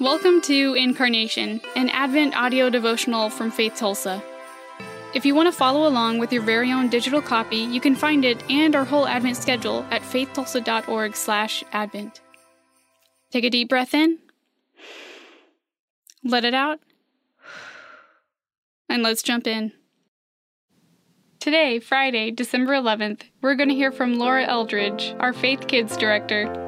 Welcome to Incarnation, an Advent audio devotional from Faith Tulsa. If you want to follow along with your very own digital copy, you can find it and our whole Advent schedule at faithtulsa.org/advent. Take a deep breath in. Let it out. And let's jump in. Today, Friday, December 11th, we're going to hear from Laura Eldridge, our Faith Kids director.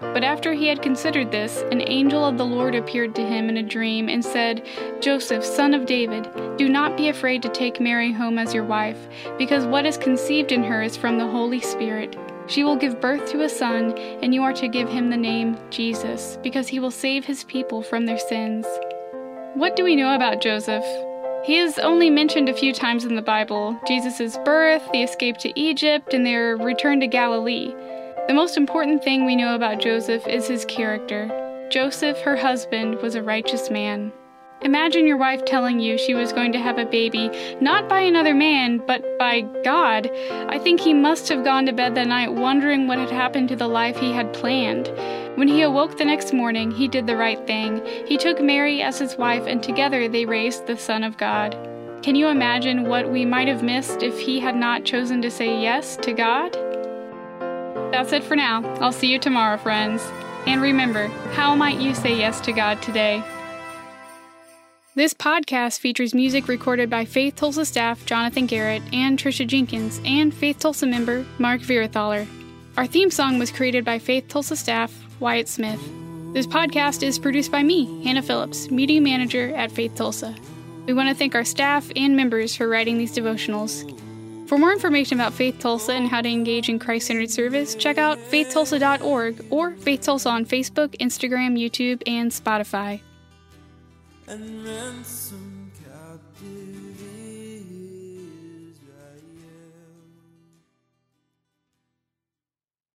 But after he had considered this, an angel of the Lord appeared to him in a dream and said, Joseph, son of David, do not be afraid to take Mary home as your wife, because what is conceived in her is from the Holy Spirit. She will give birth to a son, and you are to give him the name Jesus, because he will save his people from their sins. What do we know about Joseph? He is only mentioned a few times in the Bible Jesus' birth, the escape to Egypt, and their return to Galilee. The most important thing we know about Joseph is his character. Joseph, her husband, was a righteous man. Imagine your wife telling you she was going to have a baby, not by another man, but by God. I think he must have gone to bed that night wondering what had happened to the life he had planned. When he awoke the next morning, he did the right thing. He took Mary as his wife, and together they raised the Son of God. Can you imagine what we might have missed if he had not chosen to say yes to God? That's it for now. I'll see you tomorrow, friends. And remember, how might you say yes to God today? This podcast features music recorded by Faith Tulsa staff Jonathan Garrett and Trisha Jenkins and Faith Tulsa member Mark Virathaler. Our theme song was created by Faith Tulsa staff Wyatt Smith. This podcast is produced by me, Hannah Phillips, media manager at Faith Tulsa. We want to thank our staff and members for writing these devotionals. For more information about Faith Tulsa and how to engage in Christ centered service, check out faithtulsa.org or Faith Tulsa on Facebook, Instagram, YouTube, and Spotify. And.